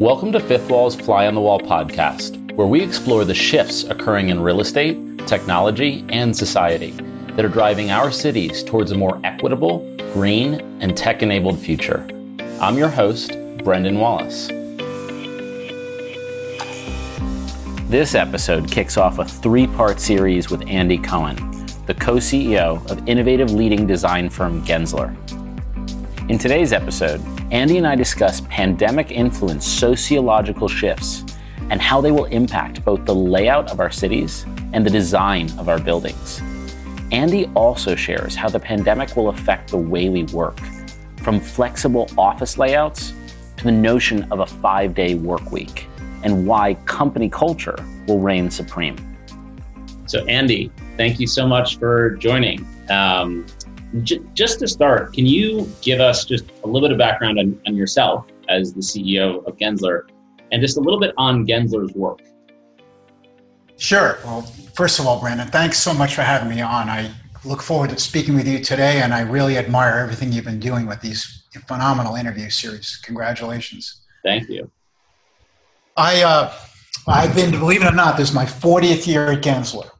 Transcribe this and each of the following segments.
Welcome to Fifth Wall's Fly on the Wall podcast, where we explore the shifts occurring in real estate, technology, and society that are driving our cities towards a more equitable, green, and tech enabled future. I'm your host, Brendan Wallace. This episode kicks off a three part series with Andy Cohen, the co CEO of innovative leading design firm Gensler. In today's episode, Andy and I discuss pandemic influenced sociological shifts and how they will impact both the layout of our cities and the design of our buildings. Andy also shares how the pandemic will affect the way we work, from flexible office layouts to the notion of a five day work week, and why company culture will reign supreme. So, Andy, thank you so much for joining. Um, j- just to start, can you give us just a little bit of background on, on yourself as the CEO of Gensler and just a little bit on Gensler's work? Sure. Well, first of all, Brandon, thanks so much for having me on. I look forward to speaking with you today, and I really admire everything you've been doing with these phenomenal interview series. Congratulations. Thank you. I, uh, I've been, believe it or not, this is my 40th year at Gensler.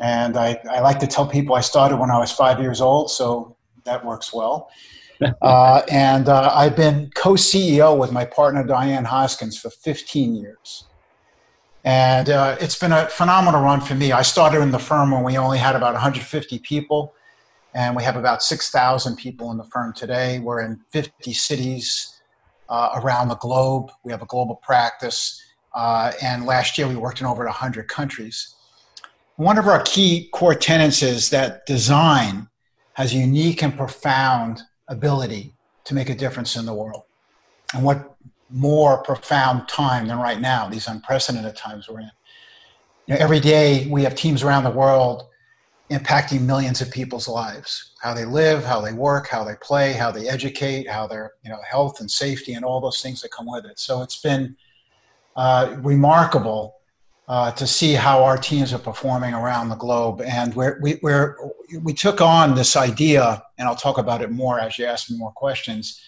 And I, I like to tell people I started when I was five years old, so that works well. uh, and uh, I've been co CEO with my partner Diane Hoskins for 15 years. And uh, it's been a phenomenal run for me. I started in the firm when we only had about 150 people, and we have about 6,000 people in the firm today. We're in 50 cities uh, around the globe. We have a global practice. Uh, and last year we worked in over 100 countries one of our key core tenets is that design has a unique and profound ability to make a difference in the world. And what more profound time than right now, these unprecedented times we're in. You know, every day we have teams around the world impacting millions of people's lives, how they live, how they work, how they play, how they educate, how their you know health and safety and all those things that come with it. So it's been uh, remarkable uh, to see how our teams are performing around the globe. And we, we're, we took on this idea, and I'll talk about it more as you ask me more questions,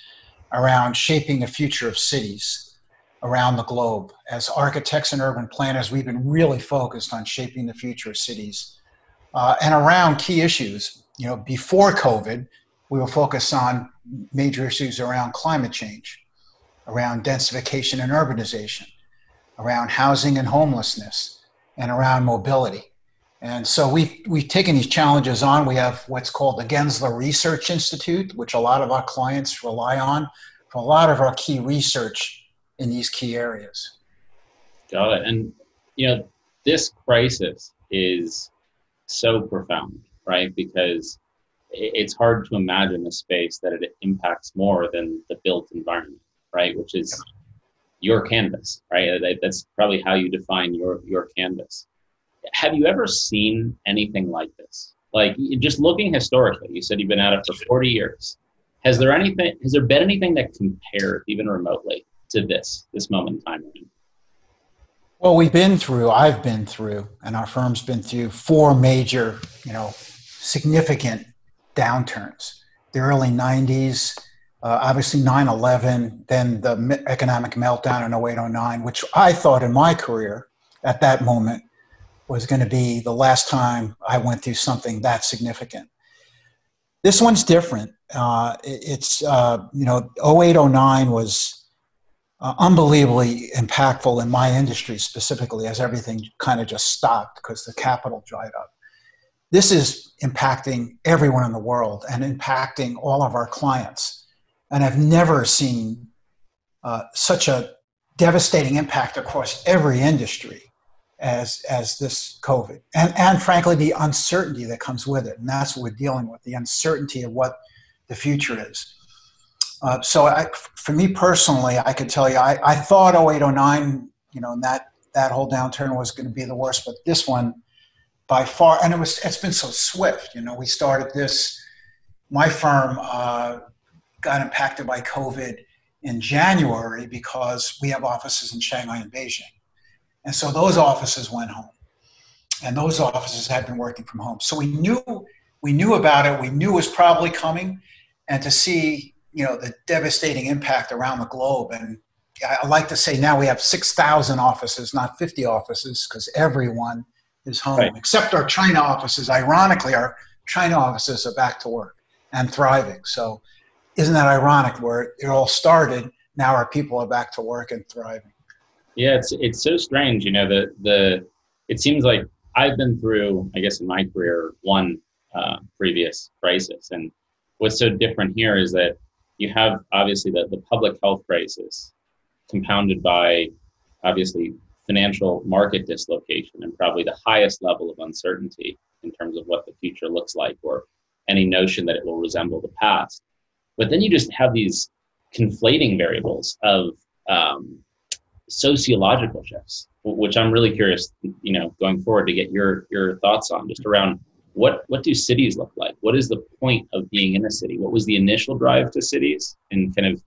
around shaping the future of cities around the globe. As architects and urban planners, we've been really focused on shaping the future of cities uh, and around key issues. You know, before COVID, we were focused on major issues around climate change, around densification and urbanization around housing and homelessness and around mobility. And so we've, we've taken these challenges on. We have what's called the Gensler Research Institute, which a lot of our clients rely on for a lot of our key research in these key areas. Got it. And, you know, this crisis is so profound, right? Because it's hard to imagine a space that it impacts more than the built environment, right? Which is your canvas, right? Uh, that's probably how you define your your canvas. Have you ever seen anything like this? Like just looking historically, you said you've been at it for 40 years. Has there anything? Has there been anything that compared even remotely to this this moment in time? Well, we've been through. I've been through, and our firm's been through four major, you know, significant downturns. The early 90s, uh, obviously 9-11 then the economic meltdown in 08-09 which i thought in my career at that moment was going to be the last time i went through something that significant. This one's different. Uh, it's uh, you know 08-09 was uh, unbelievably impactful in my industry specifically as everything kind of just stopped because the capital dried up. This is impacting everyone in the world and impacting all of our clients and I've never seen uh, such a devastating impact across every industry as as this COVID, and and frankly the uncertainty that comes with it, and that's what we're dealing with the uncertainty of what the future is. Uh, so I, for me personally, I could tell you, I, I thought 0809, you know, and that that whole downturn was going to be the worst, but this one by far, and it was it's been so swift. You know, we started this. My firm uh, got impacted by COVID in January because we have offices in Shanghai and Beijing. And so those offices went home. And those offices had been working from home. So we knew we knew about it, we knew it was probably coming, and to see you know the devastating impact around the globe. And I like to say now we have six thousand offices, not fifty offices, because everyone is home right. except our China offices. Ironically, our China offices are back to work and thriving. So, isn't that ironic? Where it all started, now our people are back to work and thriving. Yeah, it's it's so strange. You know, the the it seems like I've been through, I guess, in my career, one uh, previous crisis, and what's so different here is that you have obviously the, the public health crisis compounded by obviously financial market dislocation and probably the highest level of uncertainty in terms of what the future looks like or any notion that it will resemble the past. But then you just have these conflating variables of um, sociological shifts, which I'm really curious, you know, going forward to get your your thoughts on, just around what what do cities look like? What is the point of being in a city? What was the initial drive to cities and kind of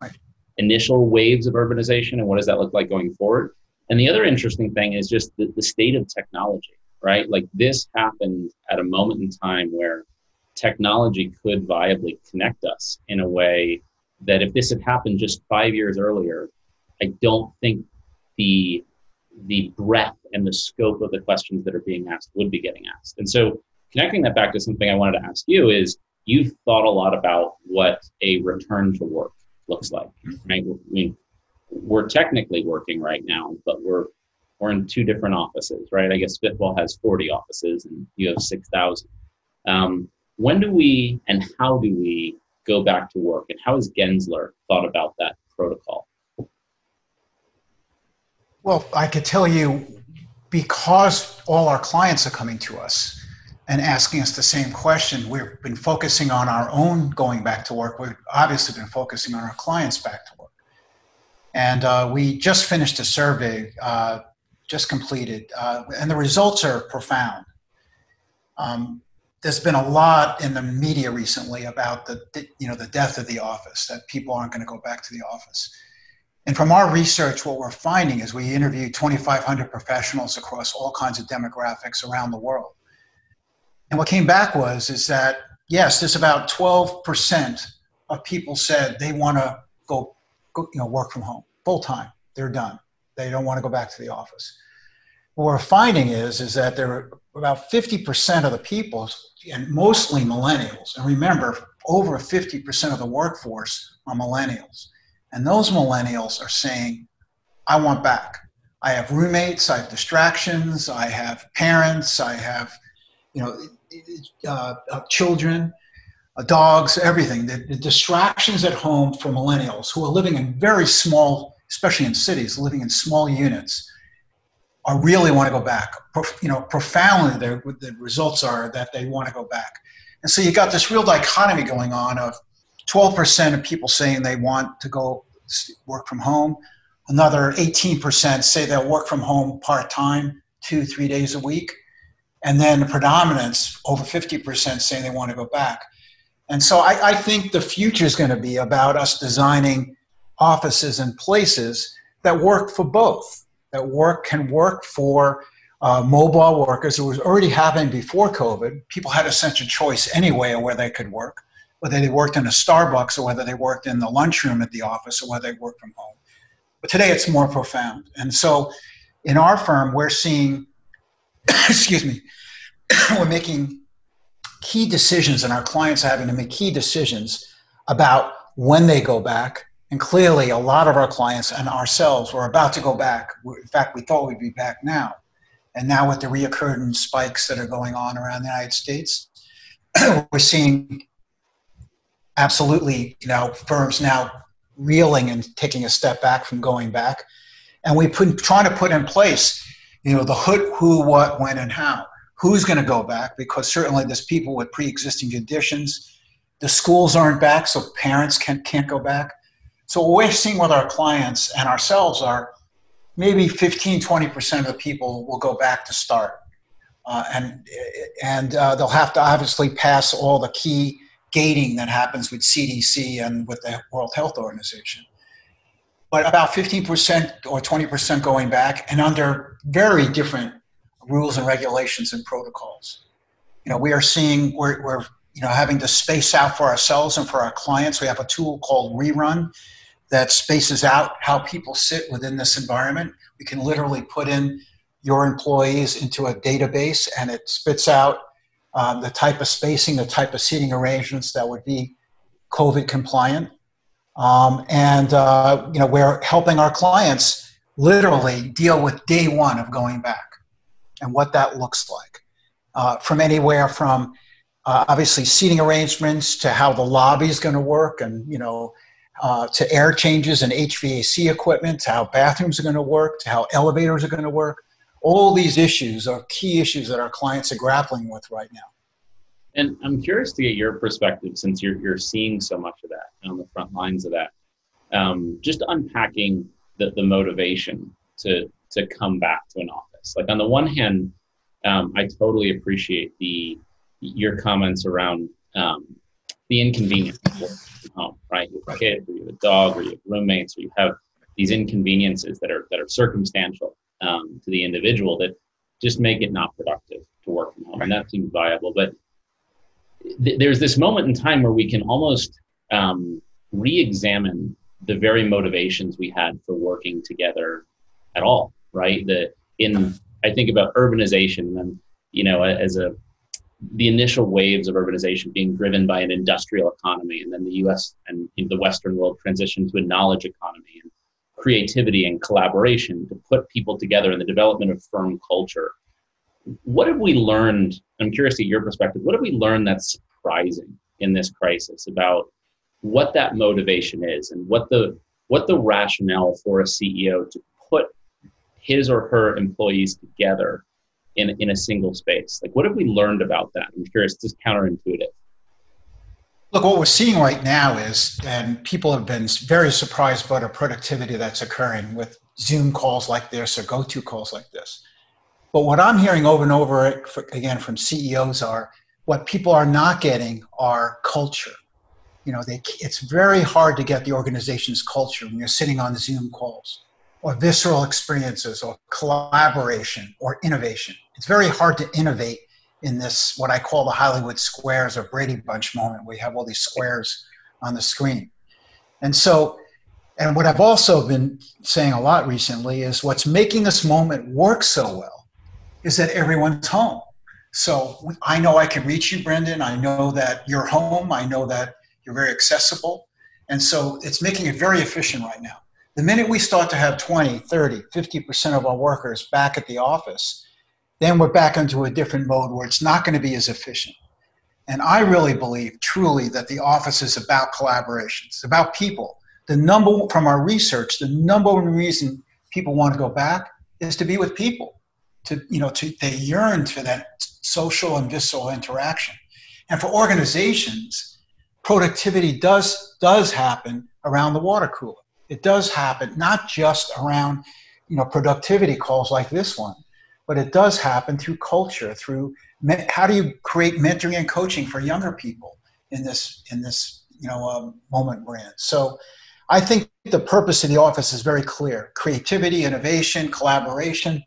initial waves of urbanization, and what does that look like going forward? And the other interesting thing is just the, the state of technology, right? Like this happened at a moment in time where technology could viably connect us in a way that if this had happened just five years earlier, I don't think the the breadth and the scope of the questions that are being asked would be getting asked. And so connecting that back to something I wanted to ask you is you've thought a lot about what a return to work looks like, right? I mean, we're technically working right now, but we're we're in two different offices, right? I guess Fifth Wall has 40 offices and you have 6,000. Um, when do we and how do we go back to work? And how has Gensler thought about that protocol? Well, I could tell you because all our clients are coming to us and asking us the same question, we've been focusing on our own going back to work. We've obviously been focusing on our clients back to work. And uh, we just finished a survey, uh, just completed, uh, and the results are profound. Um, there's been a lot in the media recently about the, you know, the death of the office, that people aren't going to go back to the office. And from our research, what we're finding is we interviewed 2,500 professionals across all kinds of demographics around the world. And what came back was is that yes, there's about 12% of people said they want to go, go, you know, work from home full time. They're done. They don't want to go back to the office. What we're finding is is that there are about 50% of the people, and mostly millennials. And remember, over 50% of the workforce are millennials and those millennials are saying, I want back. I have roommates, I have distractions, I have parents, I have, you know, uh, uh, children, uh, dogs, everything. The, the, distractions at home for millennials who are living in very small, especially in cities, living in small units, are really want to go back. You know, profoundly, the results are that they want to go back. And so you got this real dichotomy going on of 12% of people saying they want to go work from home. Another 18% say they'll work from home part time, two, three days a week. And then the predominance, over 50% saying they want to go back. And so I, I think the future is going to be about us designing offices and places that work for both, that work can work for uh, mobile workers. It was already happening before COVID. People had a sense of choice anyway of where they could work whether they worked in a Starbucks or whether they worked in the lunchroom at the office or whether they worked from home. But today it's more profound. And so in our firm, we're seeing, excuse me, we're making key decisions and our clients are having to make key decisions about when they go back. And clearly, a lot of our clients and ourselves were about to go back. In fact, we thought we'd be back now. And now, with the reoccurring spikes that are going on around the United States, we're seeing absolutely, you know, firms now reeling and taking a step back from going back. And we put trying to put in place, you know, the who, who, what, when, and how. Who's going to go back? Because certainly there's people with pre-existing conditions. The schools aren't back, so parents can't can't go back. So what we're seeing with our clients and ourselves are maybe 15, 20% of the people will go back to start. Uh, and and uh, they'll have to obviously pass all the key gating that happens with CDC and with the World Health Organization. But about 15% or 20% going back and under very different rules and regulations and protocols. You know, we are seeing, we're, we're you know having to space out for ourselves and for our clients. We have a tool called Rerun that spaces out how people sit within this environment. We can literally put in your employees into a database and it spits out um, the type of spacing, the type of seating arrangements that would be COVID compliant. Um, and uh, you know we're helping our clients literally deal with day one of going back and what that looks like uh, from anywhere from uh, obviously seating arrangements to how the lobby is going to work and you know uh, to air changes and hvac equipment to how bathrooms are going to work to how elevators are going to work. All these issues are key issues that our clients are grappling with right now. And i'm curious to get your perspective since you're, you're seeing so much of that on the front lines of that. Um, just unpacking the, the motivation to to come back to an office. Like on the one hand um, I totally appreciate the your comments around um, the inconvenience of home, right? You have a kid, or you have a dog, or you have roommates, or you have these inconveniences that are that are circumstantial um, to the individual that just make it not productive to work from home, and that seems viable. But th- there's this moment in time where we can almost um, re-examine the very motivations we had for working together at all, right? The in I think about urbanization and you know as a the initial waves of urbanization being driven by an industrial economy, and then the U.S. and the Western world transitioned to a knowledge economy and creativity and collaboration to put people together in the development of firm culture. What have we learned? I'm curious to your perspective. What have we learned that's surprising in this crisis about what that motivation is and what the what the rationale for a CEO to put his or her employees together in, in a single space? Like, what have we learned about that? I'm curious, just counterintuitive. Look, what we're seeing right now is, and people have been very surprised by the productivity that's occurring with Zoom calls like this or go-to calls like this. But what I'm hearing over and over again from CEOs are what people are not getting are culture. You know, they, it's very hard to get the organization's culture when you're sitting on Zoom calls or visceral experiences or collaboration or innovation. It's very hard to innovate in this, what I call the Hollywood squares or Brady Bunch moment, you have all these squares on the screen. And so, and what I've also been saying a lot recently is what's making this moment work so well is that everyone's home. So I know I can reach you, Brendan. I know that you're home. I know that you're very accessible. And so it's making it very efficient right now. The minute we start to have 20, 30, 50% of our workers back at the office, then we're back into a different mode where it's not going to be as efficient. And I really believe truly that the office is about collaboration. It's about people. The number from our research, the number one reason people want to go back is to be with people. To you know, to they yearn for that social and visceral interaction. And for organizations, productivity does does happen around the water cooler. It does happen, not just around you know productivity calls like this one, but it does happen through culture, through how do you create mentoring and coaching for younger people in this in this you know um, moment we're in. So. I think the purpose of the office is very clear creativity, innovation, collaboration.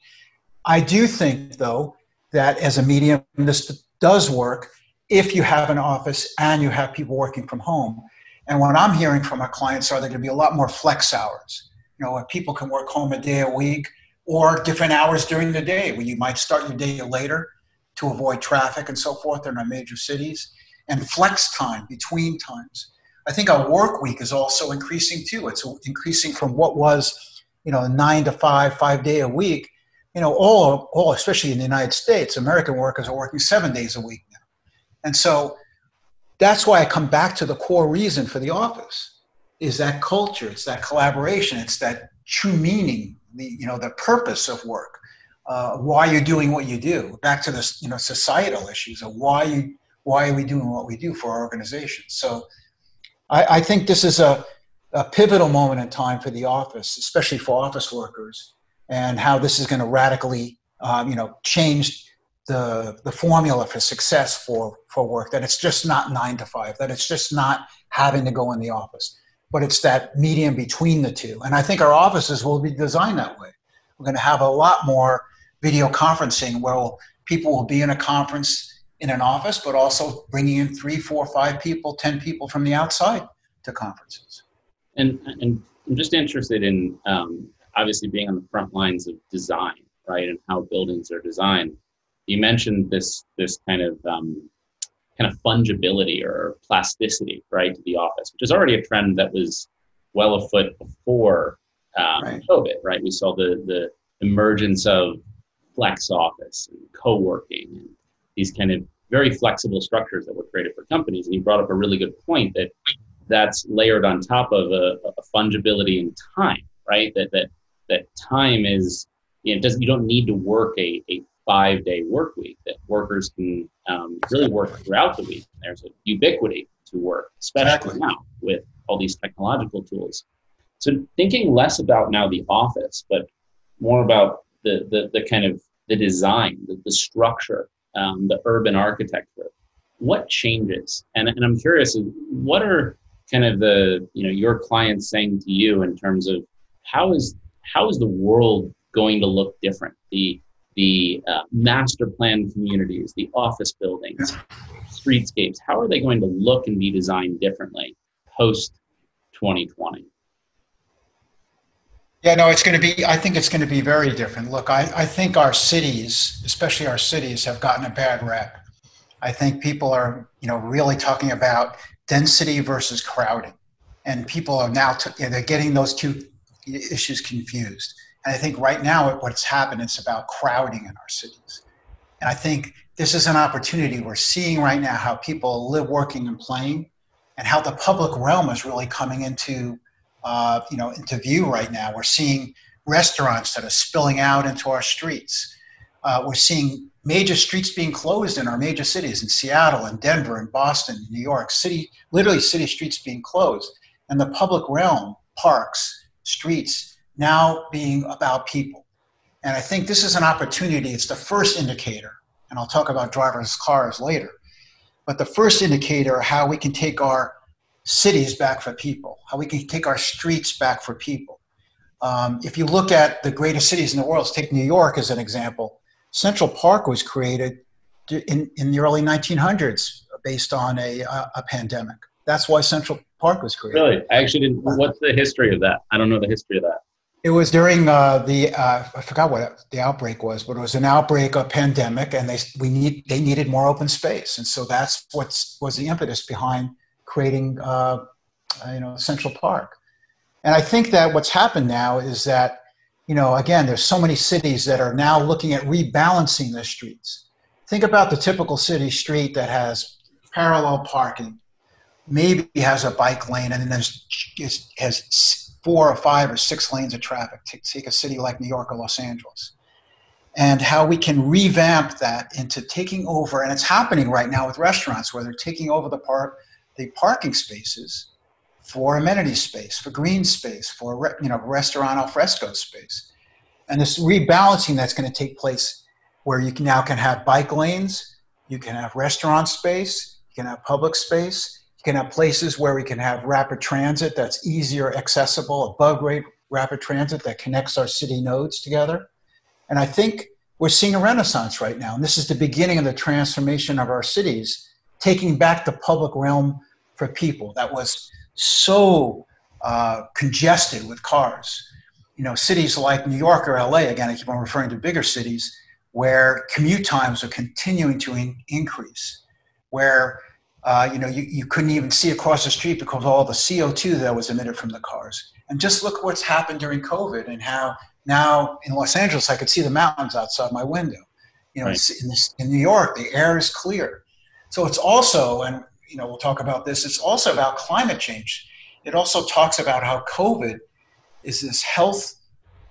I do think, though, that as a medium, this does work if you have an office and you have people working from home. And what I'm hearing from our clients are there going to be a lot more flex hours, you know, where people can work home a day a week or different hours during the day where you might start your day later to avoid traffic and so forth in our major cities and flex time between times. I think our work week is also increasing too. It's increasing from what was, you know, nine to five, five day a week. You know, all, all, especially in the United States, American workers are working seven days a week now. And so that's why I come back to the core reason for the office is that culture, it's that collaboration, it's that true meaning, the you know the purpose of work, uh, why you're doing what you do. Back to this you know societal issues of why you why are we doing what we do for our organization. So I, I think this is a, a pivotal moment in time for the office, especially for office workers, and how this is going to radically um, you know change the the formula for success for for work that it's just not nine to five that it's just not having to go in the office but it's that medium between the two and i think our offices will be designed that way we're going to have a lot more video conferencing where people will be in a conference in an office, but also bringing in three, four, five people, 10 people from the outside to conferences. And, and I'm just interested in um, obviously being on the front lines of design, right, and how buildings are designed. You mentioned this this kind of um, kind of fungibility or plasticity, right, to the office, which is already a trend that was well afoot before um, right. COVID, right? We saw the the emergence of flex office and co-working and these kind of very flexible structures that were created for companies. And you brought up a really good point that that's layered on top of a, a fungibility in time, right? That that that time is you know doesn't you don't need to work a, a five day work week. That workers can um, really work throughout the week. There's a ubiquity to work, especially exactly. now with all these technological tools. So thinking less about now the office, but more about the the, the kind of the design, the, the structure, um, the urban architecture. What changes? And, and I'm curious, what are kind of the you know your clients saying to you in terms of how is how is the world going to look different? The the uh, master plan communities, the office buildings, streetscapes. How are they going to look and be designed differently post 2020? Yeah, no, it's going to be, I think it's going to be very different. Look, I, I think our cities, especially our cities, have gotten a bad rep. I think people are, you know, really talking about density versus crowding. And people are now, t- they're getting those two issues confused. And I think right now what's happened, is about crowding in our cities. And I think this is an opportunity we're seeing right now how people live, working, and playing, and how the public realm is really coming into uh, you know, into view right now. We're seeing restaurants that are spilling out into our streets. Uh, we're seeing major streets being closed in our major cities in Seattle and Denver and Boston, and New York City, literally city streets being closed. And the public realm, parks, streets, now being about people. And I think this is an opportunity. It's the first indicator, and I'll talk about driverless cars later. But the first indicator how we can take our cities back for people, how we can take our streets back for people. Um, if you look at the greatest cities in the world, let's take New York as an example. Central Park was created in, in the early 1900s based on a, a pandemic. That's why Central Park was created. Really? I actually didn't. What's the history of that? I don't know the history of that. It was during uh, the uh, I forgot what the outbreak was, but it was an outbreak of pandemic, and they we need they needed more open space, and so that's what was the impetus behind creating, uh, you know, Central Park. And I think that what's happened now is that, you know, again, there's so many cities that are now looking at rebalancing their streets. Think about the typical city street that has parallel parking, maybe has a bike lane, and then there's has four or five or six lanes of traffic. to Take a city like New York or Los Angeles and how we can revamp that into taking over and it's happening right now with restaurants where they're taking over the park the parking spaces for amenity space, for green space, for you know restaurant alfresco space, and this rebalancing that's going to take place where you can now can have bike lanes, you can have restaurant space, you can have public space, you can have places where we can have rapid transit that's easier accessible, above grade rapid transit that connects our city nodes together, and I think we're seeing a renaissance right now, and this is the beginning of the transformation of our cities, taking back the public realm for people that was so uh, congested with cars. You know, cities like New York or LA, again, I keep on referring to bigger cities, where commute times are continuing to in- increase, where uh, you know you, you couldn't even see across the street because of all the CO2 that was emitted from the cars. And just look what's happened during COVID and how now in Los Angeles I could see the mountains outside my window. You know, right. in, this, in New York the air is clear. So it's also, and you know, we'll talk about this. It's also about climate change. It also talks about how COVID is this health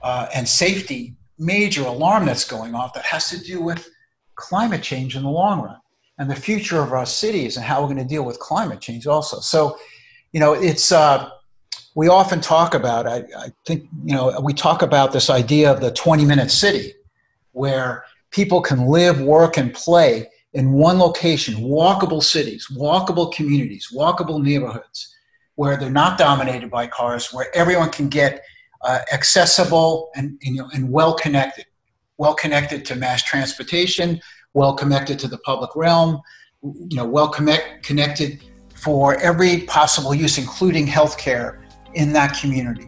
uh, and safety major alarm that's going off that has to do with climate change in the long run and the future of our cities and how we're going to deal with climate change also. So, you know, it's uh, we often talk about. I, I think you know we talk about this idea of the 20 minute city, where people can live, work, and play in one location, walkable cities, walkable communities, walkable neighborhoods, where they're not dominated by cars, where everyone can get uh, accessible and, you know, and well connected, well connected to mass transportation, well connected to the public realm, you know, well connect, connected for every possible use, including healthcare in that community.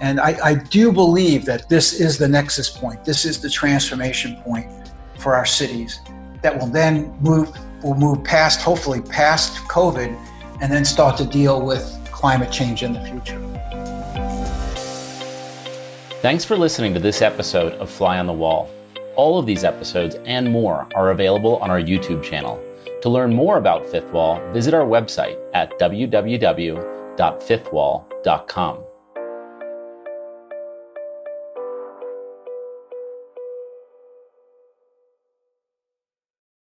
And I, I do believe that this is the nexus point. This is the transformation point for our cities that will then move will move past, hopefully past COVID, and then start to deal with climate change in the future. Thanks for listening to this episode of Fly on the Wall. All of these episodes and more are available on our YouTube channel. To learn more about Fifth Wall, visit our website at www.fifthwall.com.